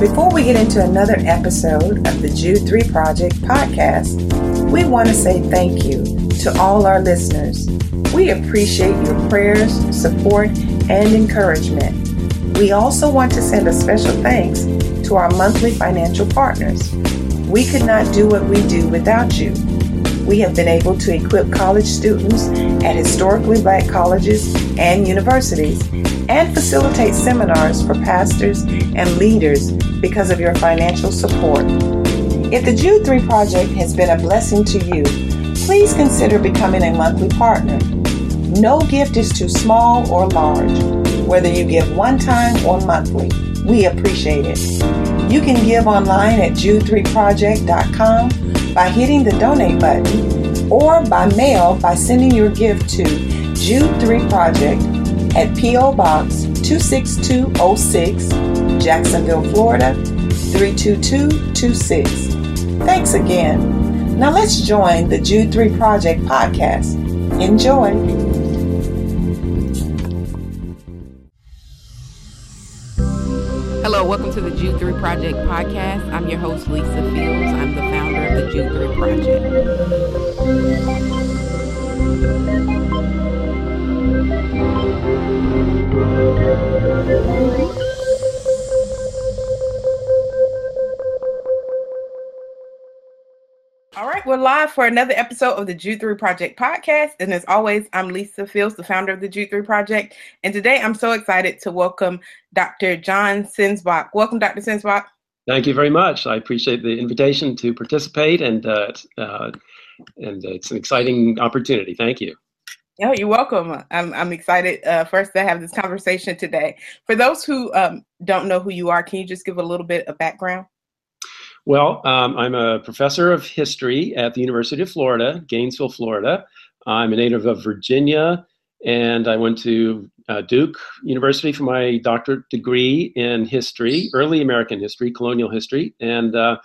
Before we get into another episode of the Jude 3 Project podcast, we want to say thank you to all our listeners. We appreciate your prayers, support, and encouragement. We also want to send a special thanks to our monthly financial partners. We could not do what we do without you. We have been able to equip college students at historically black colleges and universities and facilitate seminars for pastors and leaders because of your financial support. If the Jude 3 project has been a blessing to you, please consider becoming a monthly partner. No gift is too small or large, whether you give one time or monthly. We appreciate it. You can give online at jude3project.com by hitting the donate button or by mail by sending your gift to Jude 3 Project at P.O. Box 26206, Jacksonville, Florida 32226. Thanks again. Now let's join the Jude 3 Project podcast. Enjoy. Hello, welcome to the Jude 3 Project podcast. I'm your host, Lisa Fields. I'm the founder of the Jude 3 Project. We're live for another episode of the Jude 3 Project podcast. And as always, I'm Lisa Fields, the founder of the Jude 3 Project. And today I'm so excited to welcome Dr. John Sensbach. Welcome, Dr. Sensbach. Thank you very much. I appreciate the invitation to participate, and uh, uh, and it's an exciting opportunity. Thank you. Yeah, you're welcome. I'm, I'm excited uh, first to have this conversation today. For those who um, don't know who you are, can you just give a little bit of background? Well, um, I'm a professor of history at the University of Florida, Gainesville, Florida. I'm a native of Virginia, and I went to uh, Duke University for my doctorate degree in history, early American history, colonial history. And uh,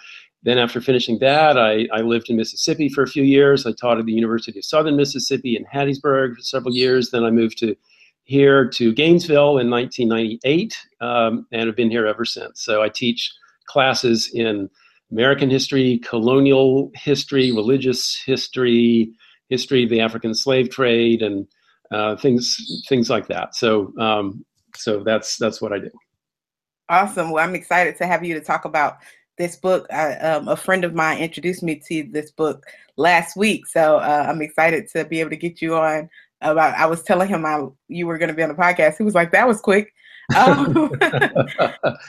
then after finishing that, I, I, lived in Mississippi for a few years. I taught at the University of Southern Mississippi in Hattiesburg for several years. Then I moved to here to Gainesville in 1998 um, and have been here ever since. So I teach classes in American history, colonial history, religious history, history of the African slave trade, and uh, things things like that. So um, so that's that's what I do. Awesome. Well, I'm excited to have you to talk about this book. I, um, a friend of mine introduced me to this book last week, so uh, I'm excited to be able to get you on. About I was telling him I you were going to be on the podcast. He was like, "That was quick." Um,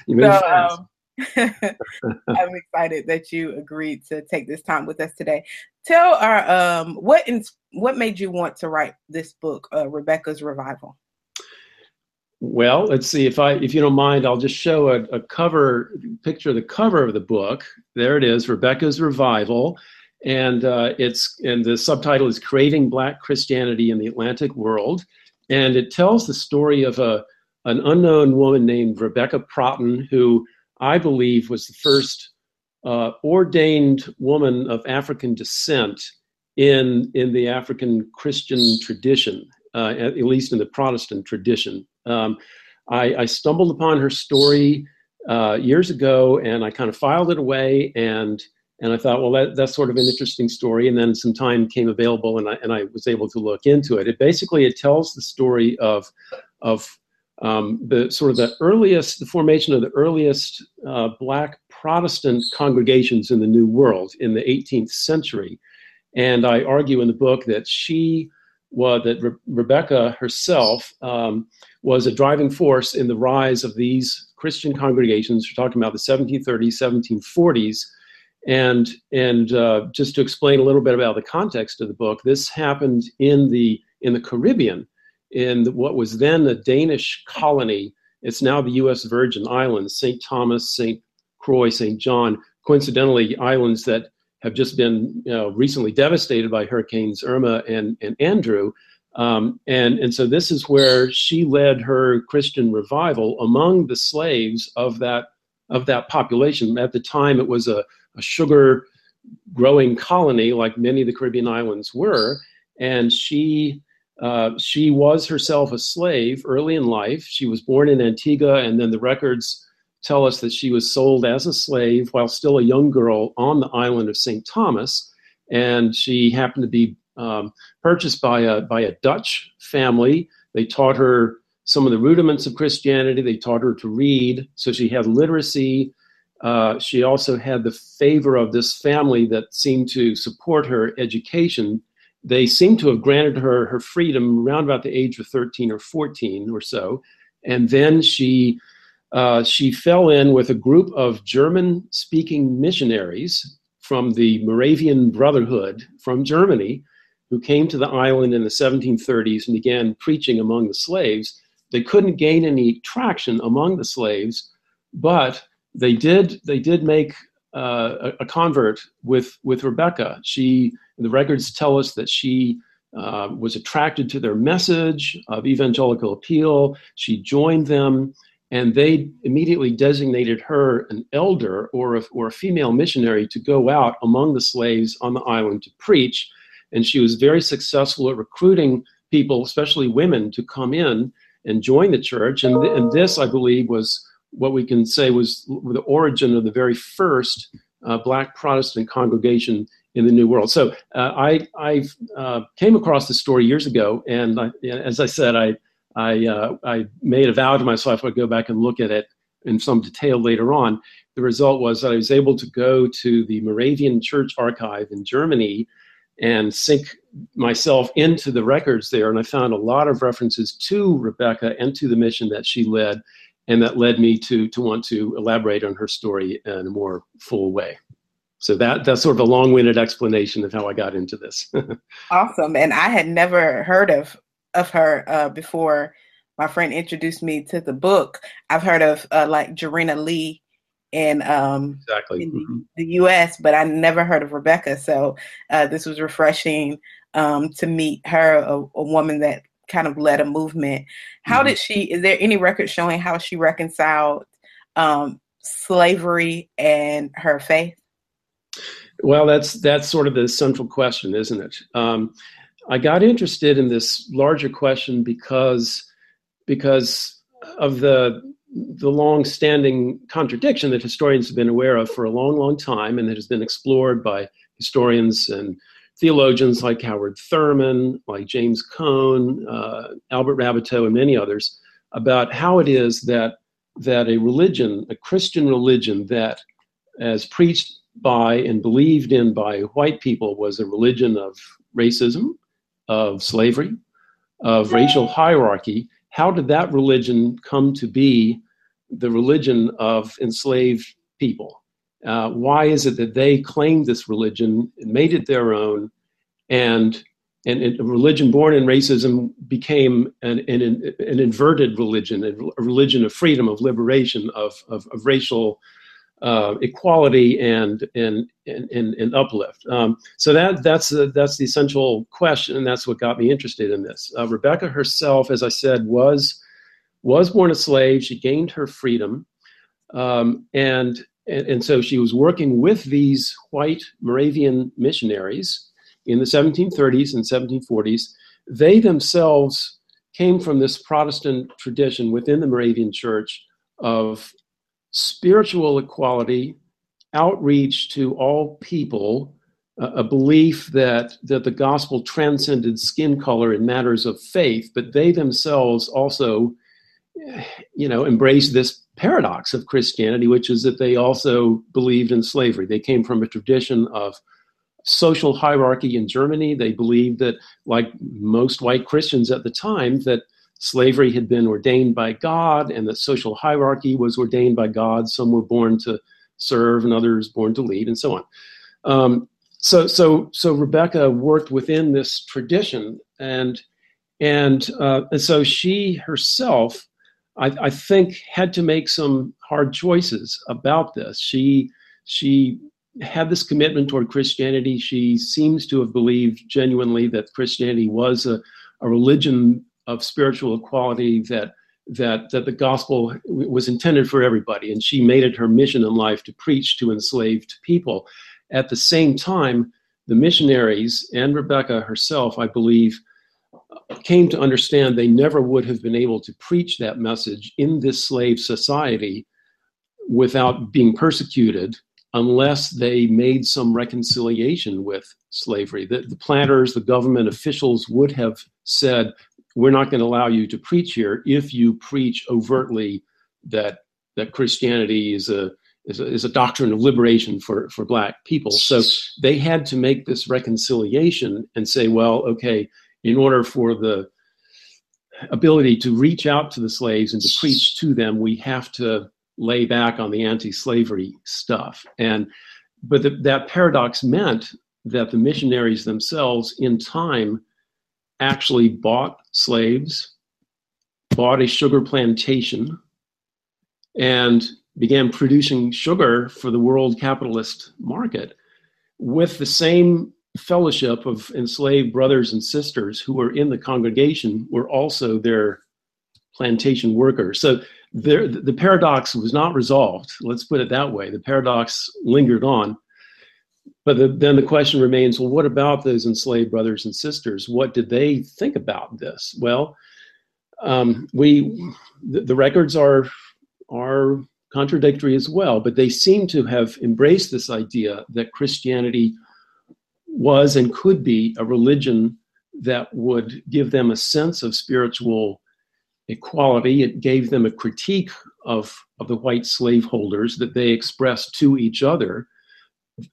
so, um, I'm excited that you agreed to take this time with us today. Tell our um what in, what made you want to write this book, uh, Rebecca's Revival. Well, let's see if I if you don't mind, I'll just show a, a cover picture of the cover of the book. There it is, Rebecca's Revival, and uh, it's and the subtitle is Creating Black Christianity in the Atlantic World, and it tells the story of a an unknown woman named Rebecca Protten who I believe, was the first uh, ordained woman of African descent in, in the African Christian tradition, uh, at, at, least in the Protestant tradition. Um, I, I, stumbled upon her story uh, years ago and I kind of filed it away and and I thought, well, that, that's sort of an interesting story. And then some time came available, and I and I was able to look into it. It basically it tells the story of of um, the sort of the earliest, the formation of the earliest uh, black Protestant congregations in the New World in the 18th century. And I argue in the book that she was, that Re- Rebecca herself um, was a driving force in the rise of these Christian congregations. We're talking about the 1730s, 1740s. And, and uh, just to explain a little bit about the context of the book, this happened in the, in the Caribbean in what was then a Danish colony. It's now the U.S. Virgin Islands, St. Thomas, St. Croix, St. John, coincidentally, islands that have just been you know, recently devastated by hurricanes Irma and, and Andrew. Um, and, and so this is where she led her Christian revival among the slaves of that, of that population. At the time, it was a, a sugar growing colony, like many of the Caribbean islands were. And she uh, she was herself a slave early in life. She was born in Antigua, and then the records tell us that she was sold as a slave while still a young girl on the island of St. Thomas. And she happened to be um, purchased by a, by a Dutch family. They taught her some of the rudiments of Christianity. They taught her to read. So she had literacy. Uh, she also had the favor of this family that seemed to support her education. They seem to have granted her her freedom around about the age of 13 or 14 or so. And then she uh, she fell in with a group of German speaking missionaries from the Moravian Brotherhood from Germany who came to the island in the 1730s and began preaching among the slaves. They couldn't gain any traction among the slaves, but they did they did make uh, a, convert with with Rebecca. She the records tell us that she uh, was attracted to their message of evangelical appeal. She joined them, and they immediately designated her an elder or a, or a female missionary to go out among the slaves on the island to preach. And she was very successful at recruiting people, especially women, to come in and join the church. And, th- and this, I believe, was what we can say was the origin of the very first uh, Black Protestant congregation in the New World. So uh, I, I uh, came across this story years ago, and I, as I said, I, I, uh, I made a vow to myself I'd go back and look at it in some detail later on. The result was that I was able to go to the Moravian Church Archive in Germany and sink myself into the records there, and I found a lot of references to Rebecca and to the mission that she led and that led me to to want to elaborate on her story in a more full way. So that that's sort of a long-winded explanation of how I got into this. awesome, and I had never heard of of her uh, before. My friend introduced me to the book. I've heard of uh, like Jarena Lee in um exactly in mm-hmm. the, U.S., but I never heard of Rebecca. So uh, this was refreshing um, to meet her, a, a woman that kind of led a movement. How mm-hmm. did she? Is there any record showing how she reconciled um, slavery and her faith? Well, that's that's sort of the central question, isn't it? Um, I got interested in this larger question because because of the the long-standing contradiction that historians have been aware of for a long, long time, and that has been explored by historians and theologians like Howard Thurman, like James Cone, uh, Albert Raboteau, and many others about how it is that that a religion, a Christian religion that, as preached by and believed in by white people, was a religion of racism, of slavery, of racial hierarchy. How did that religion come to be the religion of enslaved people? Uh, why is it that they claimed this religion made it their own, and and, a religion born in racism became an, an, an inverted religion, a religion of freedom, of liberation, of, of, of racial uh, equality and and and, and uplift. Um, so that that's the, that's the essential question, and that's what got me interested in this. Uh, Rebecca herself, as I said, was was born a slave. She gained her freedom, um, and and, and so she was working with these white Moravian missionaries in the 1730s and 1740s. They themselves came from this Protestant tradition within the Moravian Church of spiritual equality, outreach to all people, a belief that, that the gospel transcended skin color in matters of faith, but they themselves also, you know, embraced this paradox of Christianity, which is that they also believed in slavery. They came from a tradition of social hierarchy in Germany. They believed that, like most white Christians at the time, that slavery had been ordained by God and that social hierarchy was ordained by God. Some were born to serve and others born to lead, and so on. Um, so, so, so Rebecca worked within this tradition, and and uh, and so she herself I, I, think had to make some hard choices about this. She she had this commitment toward Christianity. She seems to have believed genuinely that Christianity was a, a religion of spiritual equality that that that the gospel was intended for everybody, and she made it her mission in life to preach to enslaved people. At the same time, the missionaries and Rebecca herself, I believe, came to understand they never would have been able to preach that message in this slave society without being persecuted unless they made some reconciliation with slavery. The, the planters, the government officials would have said, We're not going to allow you to preach here if you preach overtly that, that Christianity is a, is a, is a doctrine of liberation for, for Black people. So they had to make this reconciliation and say, Well, okay, in order for the ability to reach out to the slaves and to preach to them, we have to lay back on the anti-slavery stuff. And but the, that paradox meant that the missionaries themselves, in time, actually bought slaves, bought a sugar plantation, and began producing sugar for the world capitalist market with the same fellowship of enslaved brothers and sisters who were in the congregation were also their plantation workers. So there, the paradox was not resolved. Let's put it that way. The paradox lingered on. But the, then the question remains well, what about those enslaved brothers and sisters? What did they think about this? Well, um, we the, the records are are contradictory as well, but they seem to have embraced this idea that Christianity was and could be a religion that would give them a sense of spiritual equality. It gave them a critique of, of the white slaveholders that they expressed to each other.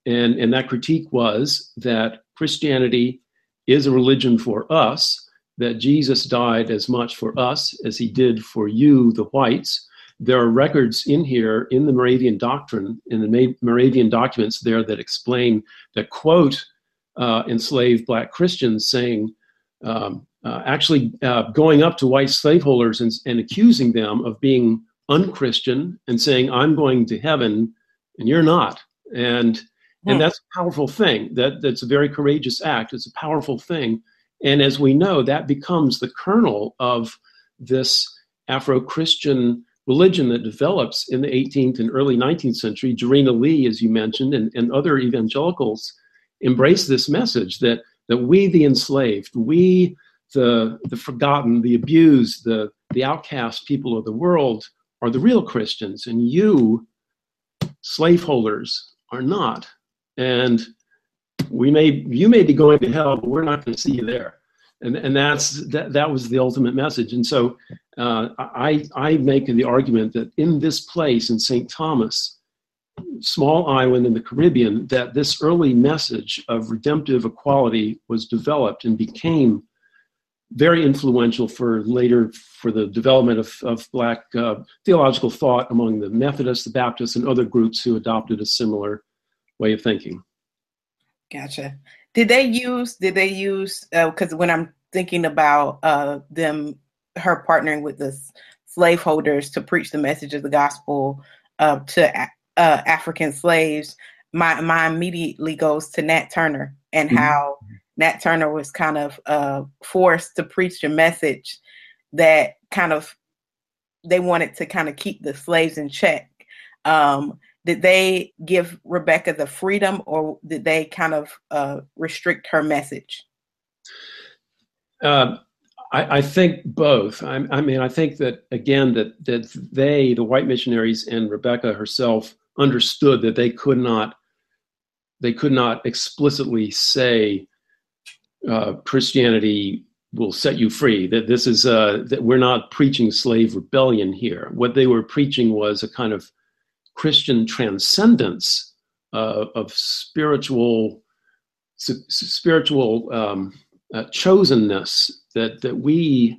And, and that critique was that Christianity is a religion for us, that Jesus died as much for us as he did for you, the whites. There are records in here in the Moravian doctrine, in the Moravian documents there that explain that quote uh, enslaved black Christians saying, um, uh, actually uh, going up to white slaveholders and, and accusing them of being unchristian and saying, I'm going to heaven and you're not. And and hmm. that's a powerful thing. That that's a very courageous act. It's a powerful thing. And as we know, that becomes the kernel of this Afro-Christian religion that develops in the 18th and early 19th century. Jarena Lee, as you mentioned, and, and other evangelicals embrace this message that that we the enslaved, we the the forgotten, the abused, the the outcast people of the world are the real Christians, and you, slaveholders, are not. And we may you may be going to hell, but we're not going to see you there. And, and that's that, that was the ultimate message. And so uh, I I make the argument that in this place in St. Thomas, small island in the Caribbean that this early message of redemptive equality was developed and became very influential for later for the development of, of black uh, theological thought among the Methodists, the Baptists, and other groups who adopted a similar way of thinking. Gotcha. Did they use? Did they use? Because uh, when I'm thinking about uh, them, her partnering with the slaveholders to preach the message of the gospel uh, to uh, African slaves, my my immediately goes to Nat Turner and mm-hmm. how Nat Turner was kind of uh, forced to preach a message that kind of they wanted to kind of keep the slaves in check. Um, did they give Rebecca the freedom, or did they kind of uh, restrict her message? Uh, I, I, think both. I, I, mean, I think that again that that they, the white missionaries, and Rebecca herself understood that they could not they could not explicitly say uh, Christianity will set you free. That this is uh, that we're not preaching slave rebellion here. What they were preaching was a kind of Christian transcendence uh, of spiritual spiritual um, uh, chosenness that that we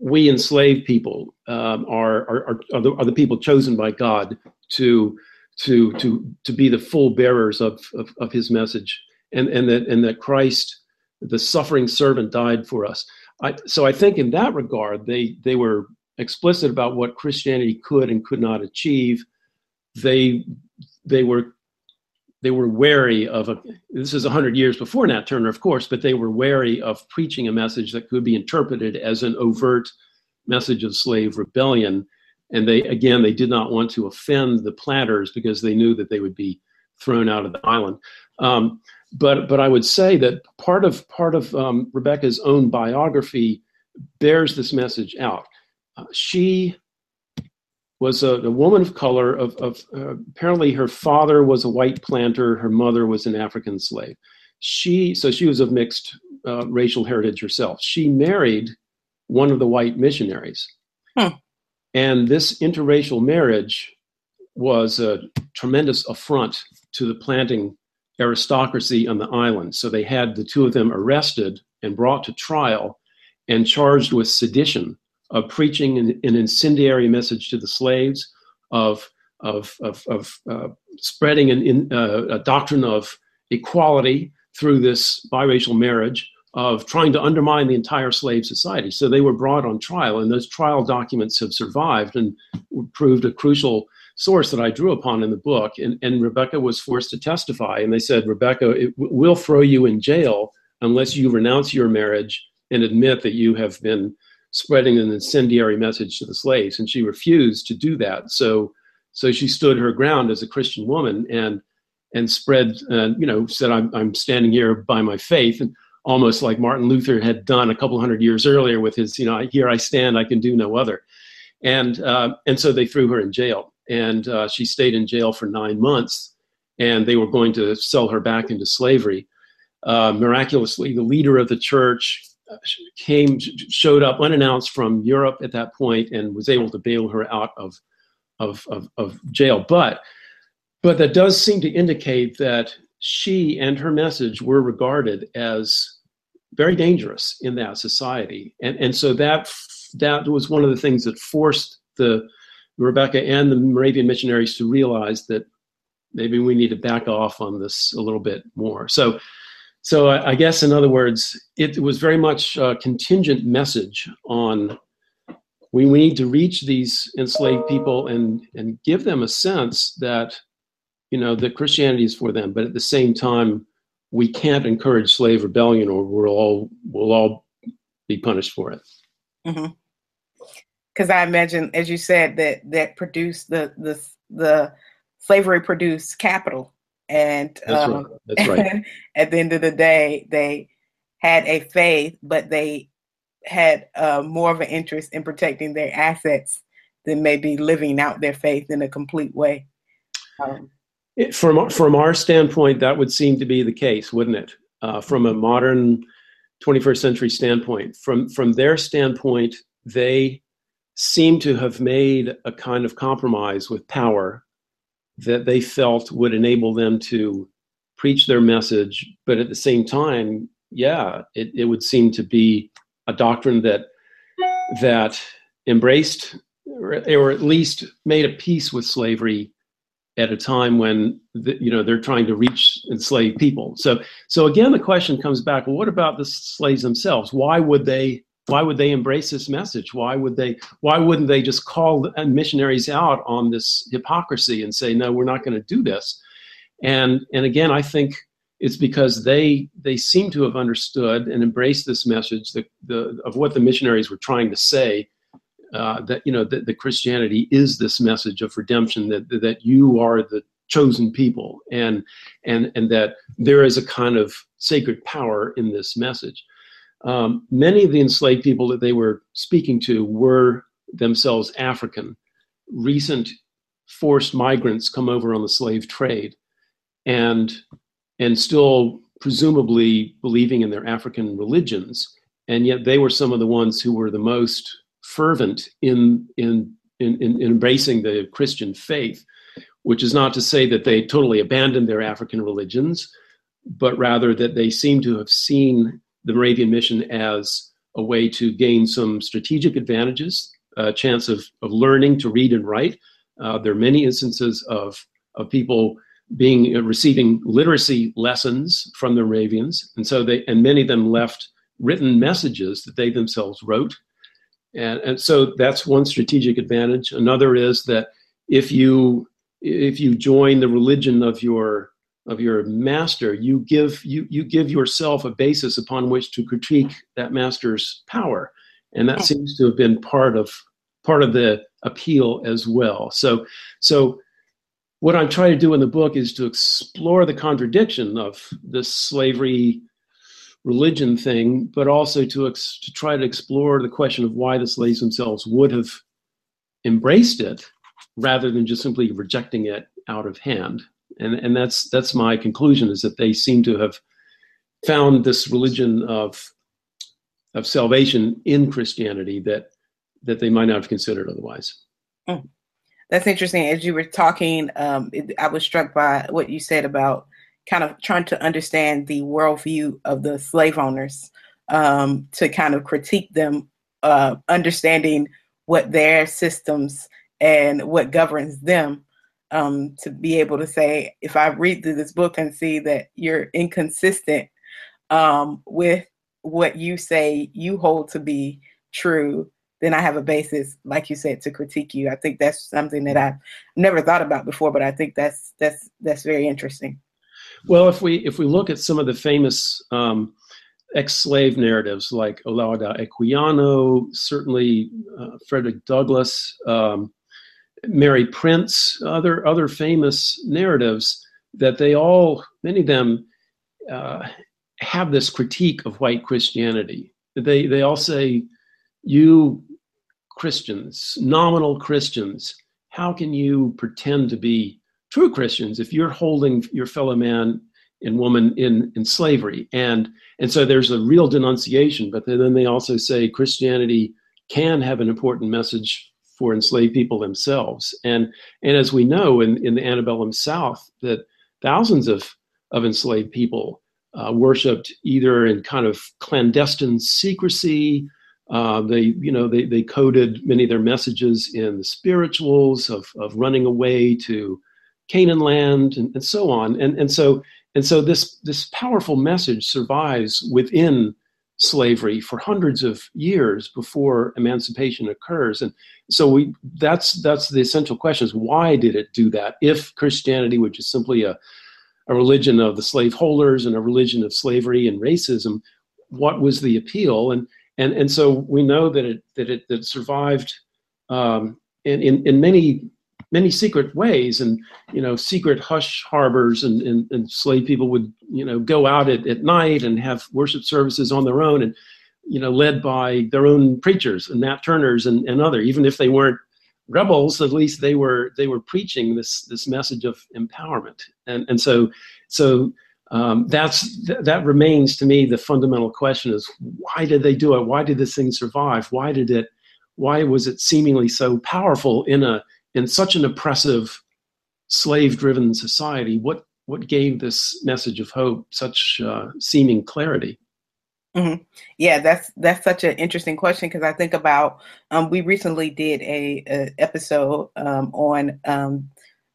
we enslaved people um, are, are, are, the, are the people chosen by God to to to to be the full bearers of of, of his message and and that and that Christ the suffering servant died for us. I, so I think in that regard they they were explicit about what Christianity could and could not achieve. They they were they were wary of a this is 100 years before Nat Turner of course but they were wary of preaching a message that could be interpreted as an overt message of slave rebellion and they again they did not want to offend the planters because they knew that they would be thrown out of the island. Um, but but I would say that part of part of um, Rebecca's own biography bears this message out. Uh, she was a, a woman of color. Of, of uh, apparently, her father was a white planter. Her mother was an African slave. She so she was of mixed uh, racial heritage herself. She married one of the white missionaries, hmm. And this interracial marriage was a tremendous affront to the planting aristocracy on the island. So they had the two of them arrested and brought to trial and charged with sedition of preaching an, an incendiary message to the slaves, of of of, of uh, spreading an, in, uh, a doctrine of equality through this biracial marriage, of trying to undermine the entire slave society. So they were brought on trial, and those trial documents have survived and proved a crucial source that I drew upon in the book. And, and Rebecca was forced to testify, and they said, Rebecca, it, we'll throw you in jail unless you renounce your marriage and admit that you have been spreading an incendiary message to the slaves, and she refused to do that. So, so she stood her ground as a Christian woman and and spread, uh, you know, said, I'm, "I'm standing here by my faith," and almost like Martin Luther had done a couple hundred years earlier with his, you know, "Here I stand, I can do no other," and uh, and so they threw her in jail, and uh, she stayed in jail for nine months, and they were going to sell her back into slavery. Uh, miraculously, the leader of the church came showed up unannounced from Europe at that point and was able to bail her out of of, of, of jail. But but that does seem to indicate that she and her message were regarded as very dangerous in that society, and and so that that was one of the things that forced the Rebecca and the Moravian missionaries to realize that maybe we need to back off on this a little bit more. So so I, I guess, in other words, it was very much a contingent message on we, we need to reach these enslaved people and and give them a sense that you know that Christianity is for them, but at the same time, we can't encourage slave rebellion, or we'll all we'll all be punished for it. Because mm-hmm. I imagine, as you said, that that produced the the the slavery produced capital and That's um, right. That's right. at the end of the day, they had a faith, but they had uh, more of an interest in protecting their assets than maybe living out their faith in a complete way. Um, it, from from our standpoint, that would seem to be the case, wouldn't it? Uh, from a modern 21st century standpoint, from from their standpoint, they seem to have made a kind of compromise with power that they felt would enable them to preach their message, but at the same time, yeah, it, it would seem to be a doctrine that that embraced or, or at least made a peace with slavery at a time when the, you know they're trying to reach enslaved people. So so again, the question comes back: Well, what about the slaves themselves? Why would they why would they embrace this message why would they why wouldn't they just call the missionaries out on this hypocrisy and say no we're not going to do this and and again i think it's because they they seem to have understood and embraced this message the, the, of what the missionaries were trying to say uh, that you know that the Christianity is this message of redemption that that you are the chosen people and and and that there is a kind of sacred power in this message um, many of the enslaved people that they were speaking to were themselves African. Recent forced migrants come over on the slave trade and and still presumably believing in their African religions, and yet they were some of the ones who were the most fervent in in in, in embracing the Christian faith, which is not to say that they totally abandoned their African religions, but rather that they seem to have seen the Moravian mission as a way to gain some strategic advantages, a chance of, of learning to read and write. Uh, there are many instances of, of people being uh, receiving literacy lessons from the Moravians, and so they and many of them left written messages that they themselves wrote, and and so that's one strategic advantage. Another is that if you if you join the religion of your of your master, you give you you give yourself a basis upon which to critique that master's power, and that seems to have been part of part of the appeal as well. So so what I'm trying to do in the book is to explore the contradiction of this slavery religion thing, but also to ex- to try to explore the question of why the slaves themselves would have embraced it rather than just simply rejecting it out of hand. And, and that's, that's my conclusion is that they seem to have found this religion of, of salvation in Christianity that, that they might not have considered otherwise. Mm. That's interesting. As you were talking, um, it, I was struck by what you said about kind of trying to understand the worldview of the slave owners um, to kind of critique them, uh, understanding what their systems and what governs them um, to be able to say, if I read through this book and see that you're inconsistent um, with what you say you hold to be true, then I have a basis, like you said, to critique you. I think that's something that I've never thought about before, but I think that's that's that's very interesting. Well, if we if we look at some of the famous um, ex-slave narratives like Olaudah Equiano, certainly uh, Frederick Douglass, um, Mary Prince, other other famous narratives that they all many of them uh, have this critique of white Christianity. They they all say, "You Christians, nominal Christians, how can you pretend to be true Christians if you're holding your fellow man and woman in, in slavery. And, and so there's a real denunciation, but then they also say Christianity can have an important message for enslaved people themselves. And, and as we know in, in the antebellum South, that thousands of, of enslaved people uh, worshipped either in kind of clandestine secrecy. Uh, they, you know, they, they coded many of their messages in the spirituals of, of running away to Canaan land and, and so on. And, and so and so this this powerful message survives within slavery for hundreds of years before emancipation occurs. And so we that's that's the essential question is why did it do that? If Christianity, which is simply a, a religion of the slaveholders and a religion of slavery and racism, what was the appeal? And and and so we know that it that it that it survived um, in, in in many many secret ways and you know secret hush harbors and, and, and slave people would you know go out at, at night and have worship services on their own and you know led by their own preachers and Nat Turners and, and other. Even if they weren't rebels at least they were they were preaching this this message of empowerment. And and so so um, that's th- that remains to me the fundamental question is why did they do it? Why did this thing survive? Why did it why was it seemingly so powerful in a in such an oppressive, slave-driven society, what what gave this message of hope such uh, seeming clarity? Mm-hmm. Yeah, that's that's such an interesting question because I think about um, we recently did a, a episode um, on um,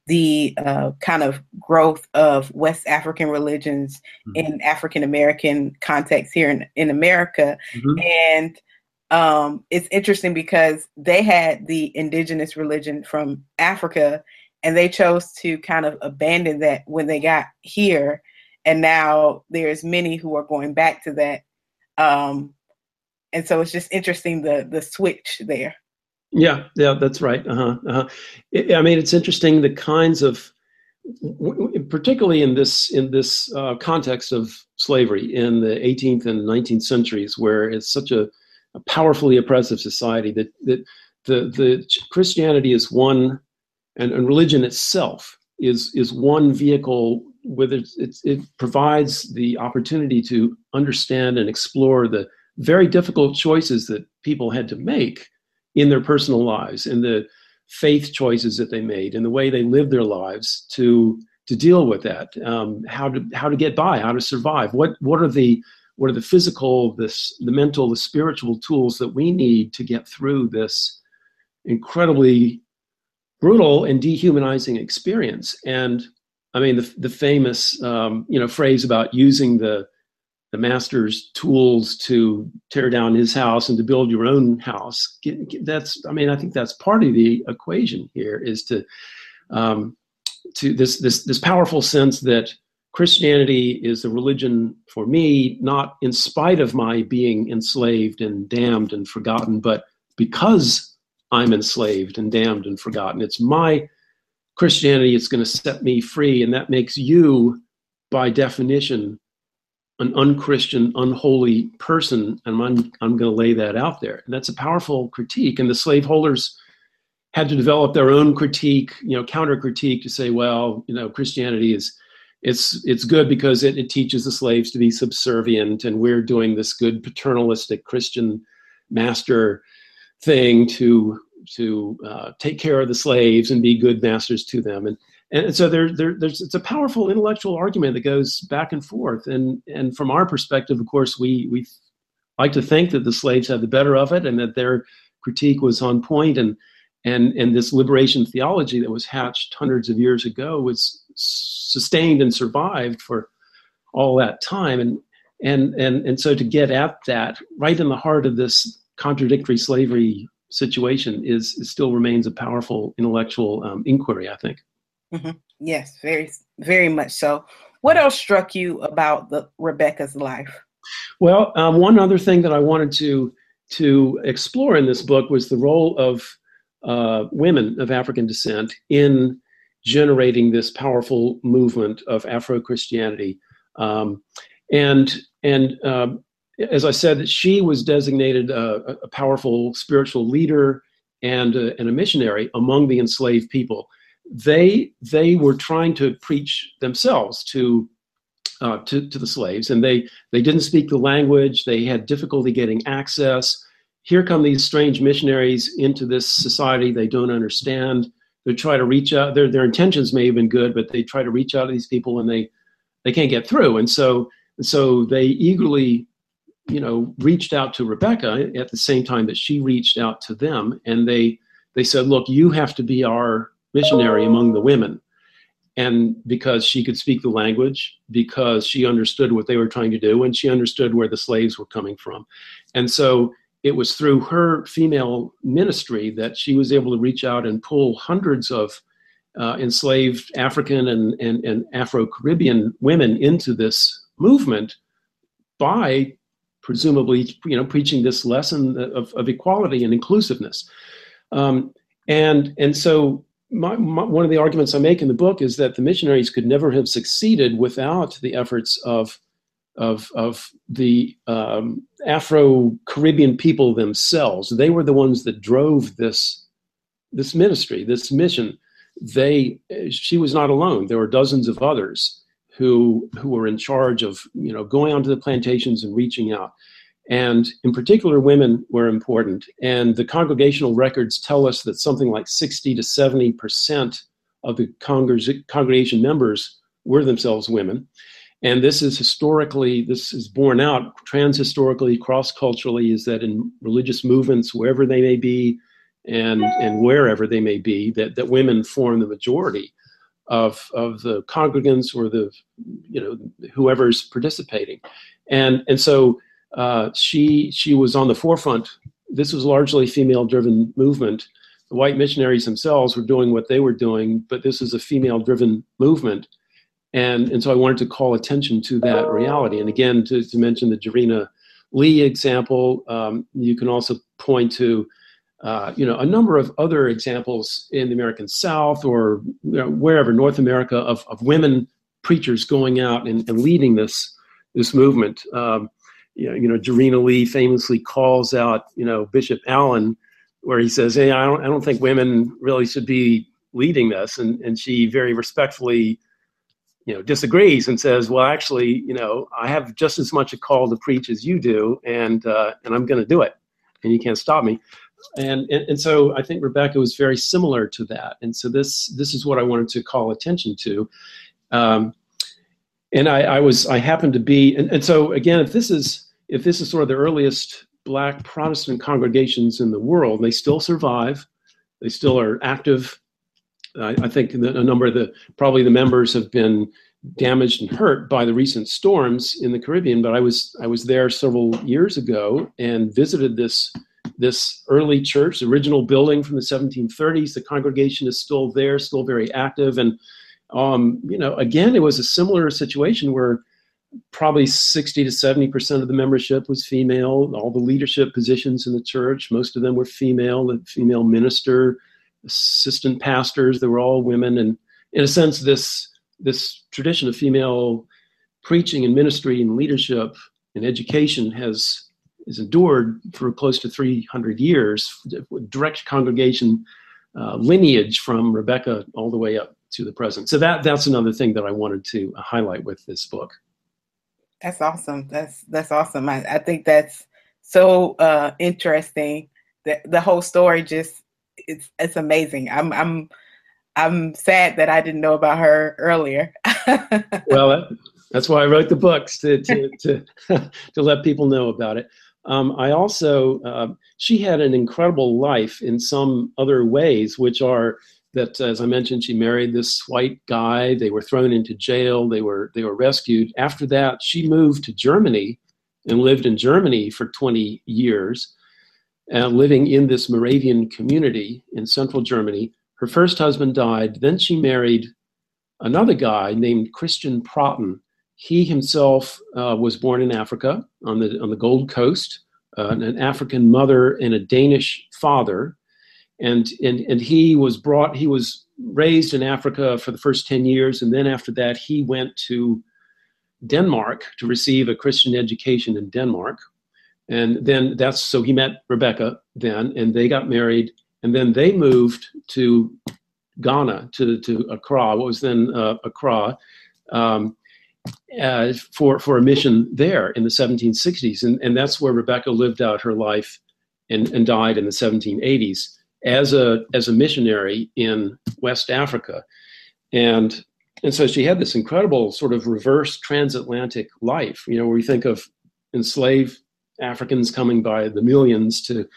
the uh, kind of growth of West African religions mm-hmm. in African American context here in in America, mm-hmm. and um, it's interesting because they had the indigenous religion from Africa and they chose to kind of abandon that when they got here. And now there's many who are going back to that. Um, and so it's just interesting the the switch there. Yeah, yeah, that's right. Uh-huh, uh-huh. I mean, it's interesting the kinds of, particularly in this in this uh, context of slavery in the 18th and 19th centuries, where it's such a a powerfully oppressive society that that the the Christianity is one and, and religion itself is is one vehicle with it, it, it provides the opportunity to understand and explore the very difficult choices that people had to make in their personal lives in the faith choices that they made and the way they lived their lives to to deal with that um, how to how to get by how to survive what what are the what are the physical, this, the mental, the spiritual tools that we need to get through this incredibly brutal and dehumanizing experience. And I mean, the, the famous, um, you know, phrase about using the the master's tools to tear down his house and to build your own house. That's, I mean, I think that's part of the equation here is to, um, to this this this powerful sense that Christianity is the religion for me, not in spite of my being enslaved and damned and forgotten, but because I'm enslaved and damned and forgotten. It's my Christianity, it's going to set me free. And that makes you, by definition, an unchristian, unholy person. And I'm, I'm going to lay that out there. And that's a powerful critique. And the slaveholders had to develop their own critique, you know, counter critique to say, well, you know, Christianity is it's it's good because it, it teaches the slaves to be subservient, and we're doing this good paternalistic Christian master thing to to uh, take care of the slaves and be good masters to them, and and so there, there there's it's a powerful intellectual argument that goes back and forth, and and from our perspective, of course, we we like to think that the slaves had the better of it and that their critique was on point. And and and this liberation theology that was hatched hundreds of years ago was sustained and survived for all that time. And and and and so to get at that right in the heart of this contradictory slavery situation is, is still remains a powerful intellectual um, inquiry i think. Mm-hmm. yes very very much so. What else struck you about the rebecca's life? Well um, one other thing that i wanted to to explore in this book was the role of uh, women of African descent in generating this powerful movement of Afro Christianity. Um, and and uh, as I said, she was designated a, a powerful spiritual leader and a, and a missionary among the enslaved people. They they were trying to preach themselves to uh, to, to the slaves, and they they didn't speak the language. They had difficulty getting access here come these strange missionaries into this society they don't understand. They try to reach out. Their their intentions may have been good, but they try to reach out to these people and they they can't get through. And so and so they eagerly, you know, reached out to Rebecca at the same time that she reached out to them, and they they said, "Look, you have to be our missionary among the women." And because she could speak the language, because she understood what they were trying to do, and she understood where the slaves were coming from. And so it was through her female ministry that she was able to reach out and pull hundreds of uh, enslaved African and, and, and Afro Caribbean women into this movement by presumably you know preaching this lesson of, of equality and inclusiveness. Um, and and so my, my, one of the arguments I make in the book is that the missionaries could never have succeeded without the efforts of of of the um, Afro Caribbean people themselves. They were the ones that drove this this ministry, this mission. They she was not alone. There were dozens of others who who were in charge of you know going onto the plantations and reaching out. And in particular, women were important. And the congregational records tell us that something like 60 to 70 percent of the congregation members were themselves women. And this is historically, this is borne out transhistorically cross-culturally, is that in religious movements, wherever they may be, and and wherever they may be, that, that women form the majority of of the congregants or the you know whoever's participating, and and so uh, she she was on the forefront. This was largely female-driven movement. The white missionaries themselves were doing what they were doing, but this is a female-driven movement and, and so I wanted to call attention to that reality. And again, to, to mention the Jarena Lee example, um, you can also point to uh, you know a number of other examples in the American South or you know, wherever North America of, of women preachers going out and, and leading this this movement. Um, you know, you know, Jarena Lee famously calls out you know Bishop Allen, where he says, "Hey, I don't I don't think women really should be leading this," and and she very respectfully you know disagrees and says well actually you know i have just as much a call to preach as you do and uh, and i'm going to do it and you can't stop me. And, and and so i think rebecca was very similar to that. And so this this is what i wanted to call attention to. Um, and I, I was i happened to be and, and so again if this is if this is sort of the earliest black protestant congregations in the world they still survive. They still are active I, I think a number of the probably the members have been damaged and hurt by the recent storms in the Caribbean. But I was I was there several years ago and visited this this early church, original building from the 1730s. The congregation is still there, still very active, and um, you know, again, it was a similar situation where probably 60 to 70 percent of the membership was female. All the leadership positions in the church, most of them were female. The female minister assistant pastors. They were all women, and in a sense, this this tradition of female preaching and ministry and leadership and education has is endured for close to 300 years. Direct congregation uh, lineage from Rebecca all the way up to the present. So that that's another thing that I wanted to highlight with this book. That's awesome. That's that's awesome. I, I think that's so uh, interesting. The the whole story just it's it's amazing. I'm I'm I'm sad that I didn't know about her earlier. well, that's why I wrote the books to to to, to let people know about it. Um, I also uh, she had an incredible life in some other ways, which are that, as I mentioned, she married this white guy. They were thrown into jail. They were they were rescued. After that, she moved to Germany and lived in Germany for 20 years, uh, living in this Moravian community in central Germany. Her first husband died. Then she married another guy named Christian Protten. He himself uh, was born in Africa on the on the Gold Coast, uh, an African mother and a Danish father and and and he was brought he was raised in Africa for the first 10 years and then after that he went to Denmark to receive a Christian education in Denmark and then that's so he met Rebecca then and they got married and then they moved to Ghana to to Accra what was then uh, Accra um, uh, for for a mission there in the 1760s and and that's where Rebecca lived out her life and, and died in the 1780s as a as a missionary in West Africa, and and so she had this incredible sort of reverse transatlantic life. You know, where you think of enslaved Africans coming by the millions to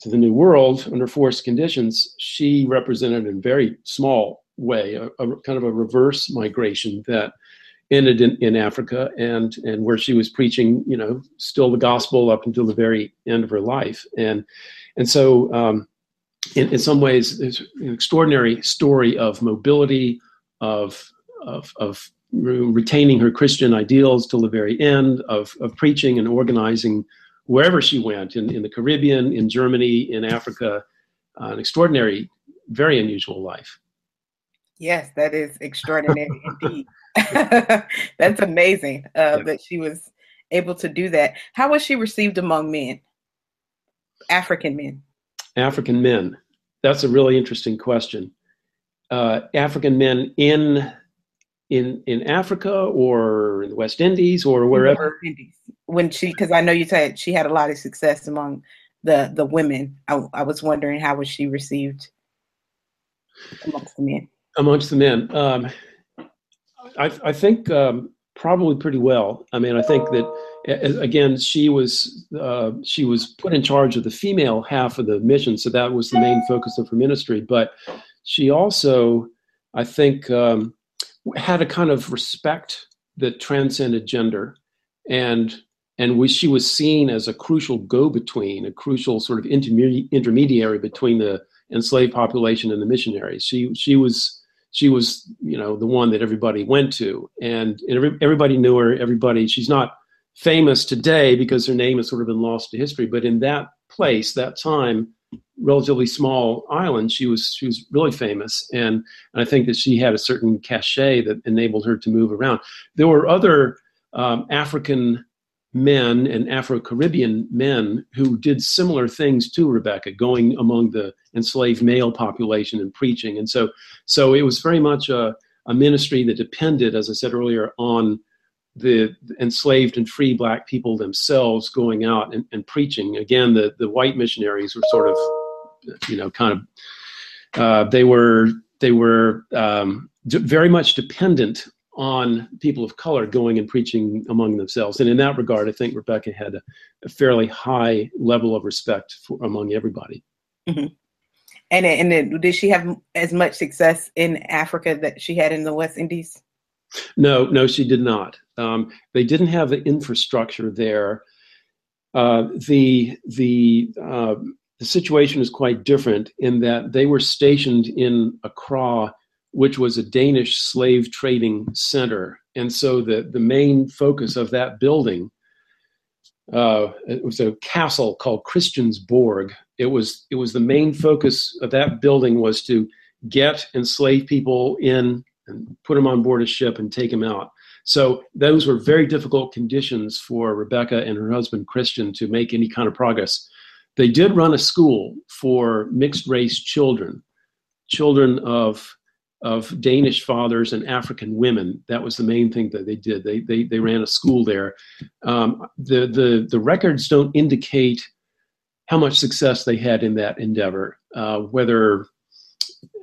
to the New World under forced conditions, she represented in a very small way a, a kind of a reverse migration that ended in, in Africa and and where she was preaching, you know, still the gospel up until the very end of her life. And and so um, in, in some ways, it's an extraordinary story of mobility, of, of, of retaining her Christian ideals till the very end, of, of preaching and organizing wherever she went in, in the Caribbean, in Germany, in Africa. Uh, an extraordinary, very unusual life. Yes, that is extraordinary indeed. That's amazing uh, yeah. that she was able to do that. How was she received among men, African men? African men? That's a really interesting question. Uh, African men in in in Africa or in the West Indies or wherever. Indies. When she, because I know you said she had a lot of success among the the women. I, I was wondering how was she received amongst the men? Amongst the men, um, I I think um, probably pretty well. I mean, I think that again, she was uh, she was put in charge of the female half of the mission, so that was the main focus of her ministry. But she also, I think, um, had a kind of respect that transcended gender, and and we, she was seen as a crucial go-between, a crucial sort of intermedi- intermediary between the enslaved population and the missionaries. She she was she was you know the one that everybody went to, and, and every, everybody knew her. Everybody she's not famous today because her name has sort of been lost to history. But in that place, that time, relatively small island, she was she was really famous, and, and I think that she had a certain cachet that enabled her to move around. There were other um, African men and Afro Caribbean men who did similar things to Rebecca, going among the enslaved male population and preaching, and so so it was very much a, a ministry that depended, as I said earlier, on the enslaved and free black people themselves going out and, and preaching. Again, the, the white missionaries were sort of, you know, kind of, uh, they were they were um, d- very much dependent on people of color going and preaching among themselves. And in that regard, I think Rebecca had a, a fairly high level of respect for, among everybody. Mm-hmm. And and did she have as much success in Africa that she had in the West Indies? No, no, she did not. Um, they didn't have the infrastructure there. Uh, the the uh, the situation is quite different in that they were stationed in Accra, which was a Danish slave trading center, and so the the main focus of that building uh, it was a castle called Christiansborg. It was it was the main focus of that building was to get enslaved people in and put them on board a ship and take them out. So those were very difficult conditions for Rebecca and her husband Christian to make any kind of progress. They did run a school for mixed race children, children of of Danish fathers and African women. That was the main thing that they did. They they, they ran a school there. Um, the the the records don't indicate how much success they had in that endeavor, uh, whether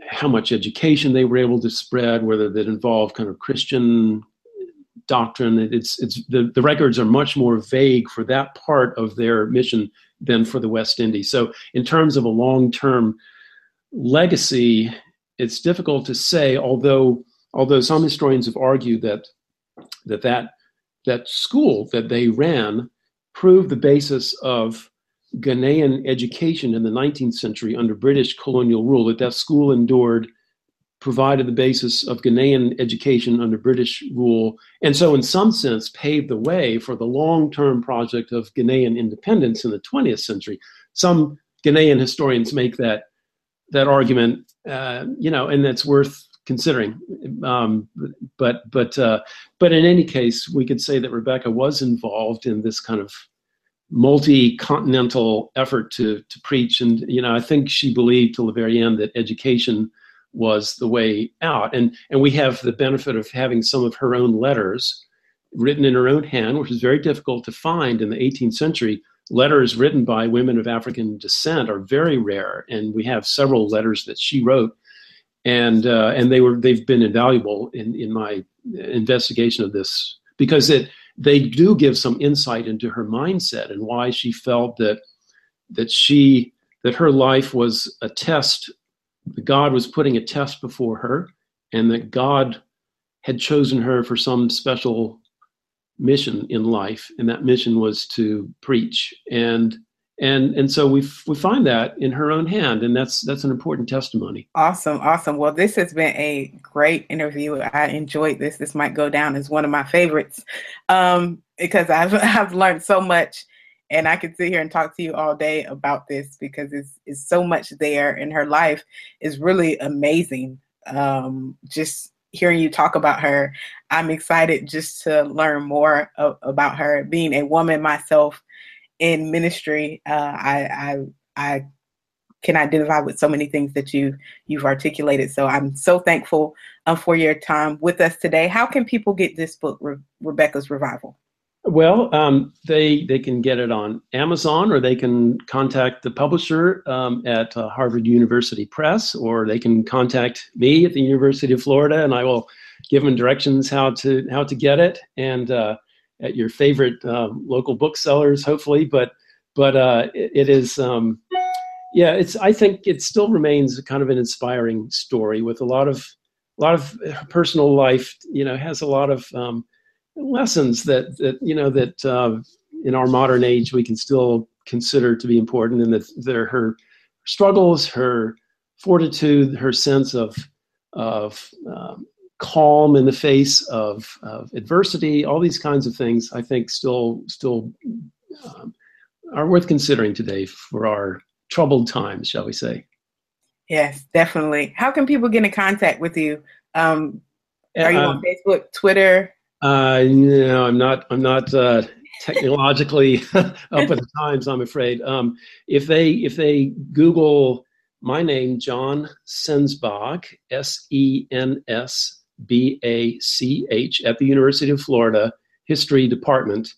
how much education they were able to spread, whether that involved kind of Christian doctrine. It's it's the, the records are much more vague for that part of their mission than for the West Indies. So in terms of a long term legacy, it's difficult to say. Although although some historians have argued that that that that school that they ran proved the basis of Ghanaian education in the 19th century under British colonial rule. That that school endured provided the basis of Ghanaian education under British rule, and so, in some sense, paved the way for the long term project of Ghanaian independence in the 20th century. Some Ghanaian historians make that that argument, uh, you know, and that's worth considering. Um, but but uh, but in any case, we could say that Rebecca was involved in this kind of multi-continental effort to to preach, and you know, I think she believed till the very end that education was the way out. And, and we have the benefit of having some of her own letters written in her own hand, which is very difficult to find in the 18th century. Letters written by women of African descent are very rare, and we have several letters that she wrote, and uh, and they were they've been invaluable in in my investigation of this because it they do give some insight into her mindset and why she felt that that she that her life was a test God was putting a test before her and that God had chosen her for some special mission in life and that mission was to preach. And and and so we we find that in her own hand and that's that's an important testimony. Awesome awesome. Well this has been a great interview. I enjoyed this. This might go down as one of my favorites um because i've i've learned so much and I could sit here and talk to you all day about this because it's, it's so much there in her life is really amazing. Um, just hearing you talk about her, I'm excited just to learn more of, about her. Being a woman myself in ministry, uh, I, I I can identify with so many things that you you've articulated. So I'm so thankful uh, for your time with us today. How can people get this book, Re- Rebecca's Revival? Well, um, they they can get it on Amazon, or they can contact the publisher um, at uh, Harvard University Press, or they can contact me at the University of Florida, and I will give them directions how to how to get it, and uh, at your favorite uh, local booksellers, hopefully. But but uh, it, it is. Um, yeah, it's. I think it still remains kind of an inspiring story with a lot of a lot of personal life. You know, has a lot of um, lessons that that you know that uh, in our modern age we can still consider to be important, and that they're her struggles, her fortitude, her sense of of um, calm in the face of, of, adversity, all these kinds of things, I think still still um, are worth considering today for our troubled times, shall we say? Yes, definitely. How can people get in contact with you? Um, are you uh, on Facebook, Twitter? Uh, know, I'm not. I'm not uh, technologically up with the times. I'm afraid. Um, if they if they Google my name, Jon Sensbach, S E N S B A C H, at the University of Florida History Department,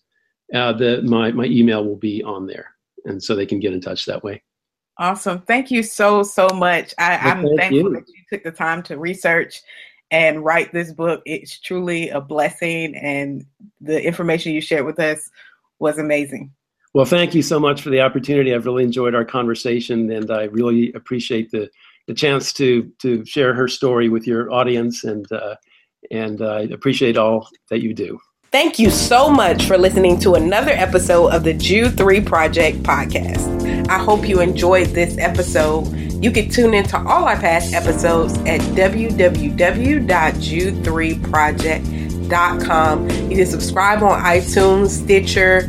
uh, the my my email will be on there, and so they can get in touch that way. Awesome. Thank you so so much. I, am thankful you. that you took the time to research and write this book. It's truly a blessing, and the information you shared with us was amazing. Well, thank you so much for the opportunity. I've really enjoyed our conversation, and I really appreciate the the chance to to share her story with your audience, and uh, and I appreciate all that you do. Thank you so much for listening to another episode of the Jude 3 Project podcast. I hope you enjoyed this episode you can tune into all our past episodes at www.jude3project.com. You can subscribe on iTunes, Stitcher,